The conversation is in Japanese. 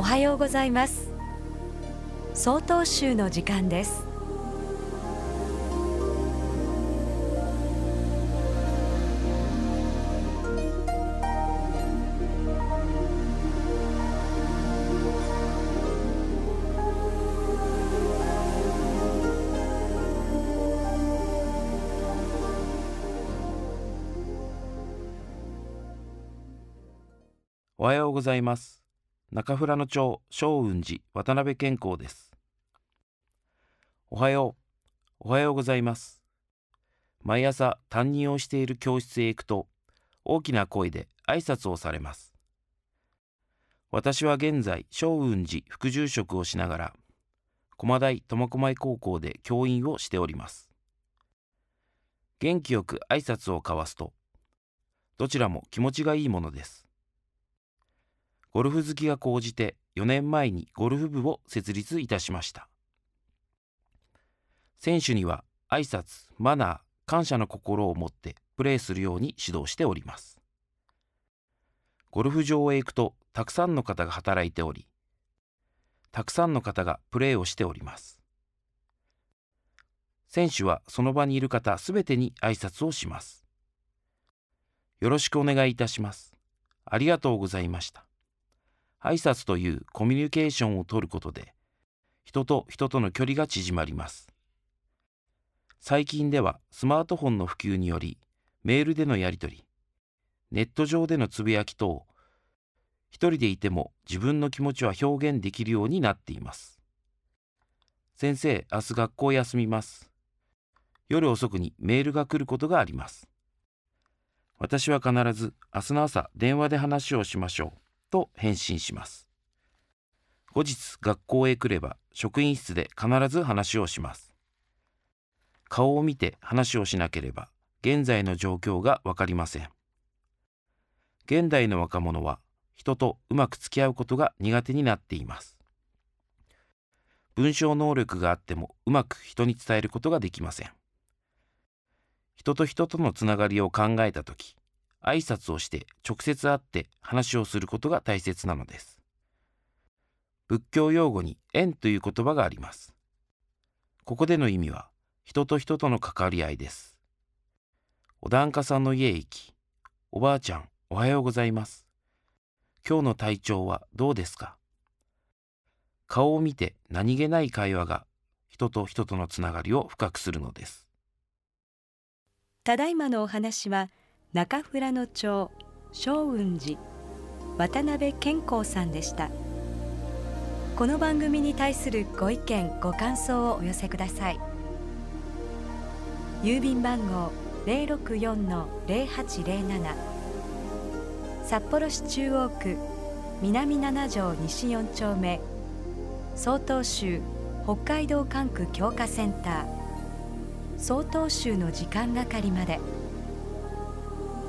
おはようございます。総統集の時間です。おはようございます。中富良野町松雲寺渡辺健康です。おはよう。おはようございます。毎朝担任をしている教室へ行くと大きな声で挨拶をされます。私は現在松雲寺副住職をしながら駒大苫小牧高校で教員をしております。元気よく挨拶を交わすとどちらも気持ちがいいものです。ゴルフ好きが高じて4年前にゴルフ部を設立いたしました。選手には挨拶マナー感謝の心を持ってプレーするように指導しております。ゴルフ場へ行くとたくさんの方が働いておりたくさんの方がプレーをしております。選手はその場にいる方すべてに挨拶をします。よろしくお願いいたします。ありがとうございました。挨拶というコミュニケーションをとることで人と人との距離が縮まります。最近ではスマートフォンの普及によりメールでのやり取りネット上でのつぶやき等一人でいても自分の気持ちは表現できるようになっています。先生明日学校休みます。夜遅くにメールが来ることがあります。私は必ず明日の朝電話で話をしましょう。と返信します。後日学校へ来れば職員室で必ず話をします。顔を見て話をしなければ現在の状況がわかりません。現代の若者は人とうまく付き合うことが苦手になっています。文章能力があってもうまく人に伝えることができません。人と人とのつながりを考えた時挨拶をして直接会って話をすることが大切なのです。仏教用語に縁という言葉があります。ここでの意味は人と人との関わり合いです。お檀家さんの家へ行き、おばあちゃんおはようございます。今日の体調はどうですか？顔を見て何気ない会話が人と人とのつながりを深くするのです。ただいまのお話は中富良野町松雲寺渡辺健康さんでした。この番組に対するご意見ご感想をお寄せください。郵便番号064-0807札幌市中央区南七条西4丁目。曹洞州北海道管区強化センター。曹洞州の時間係まで。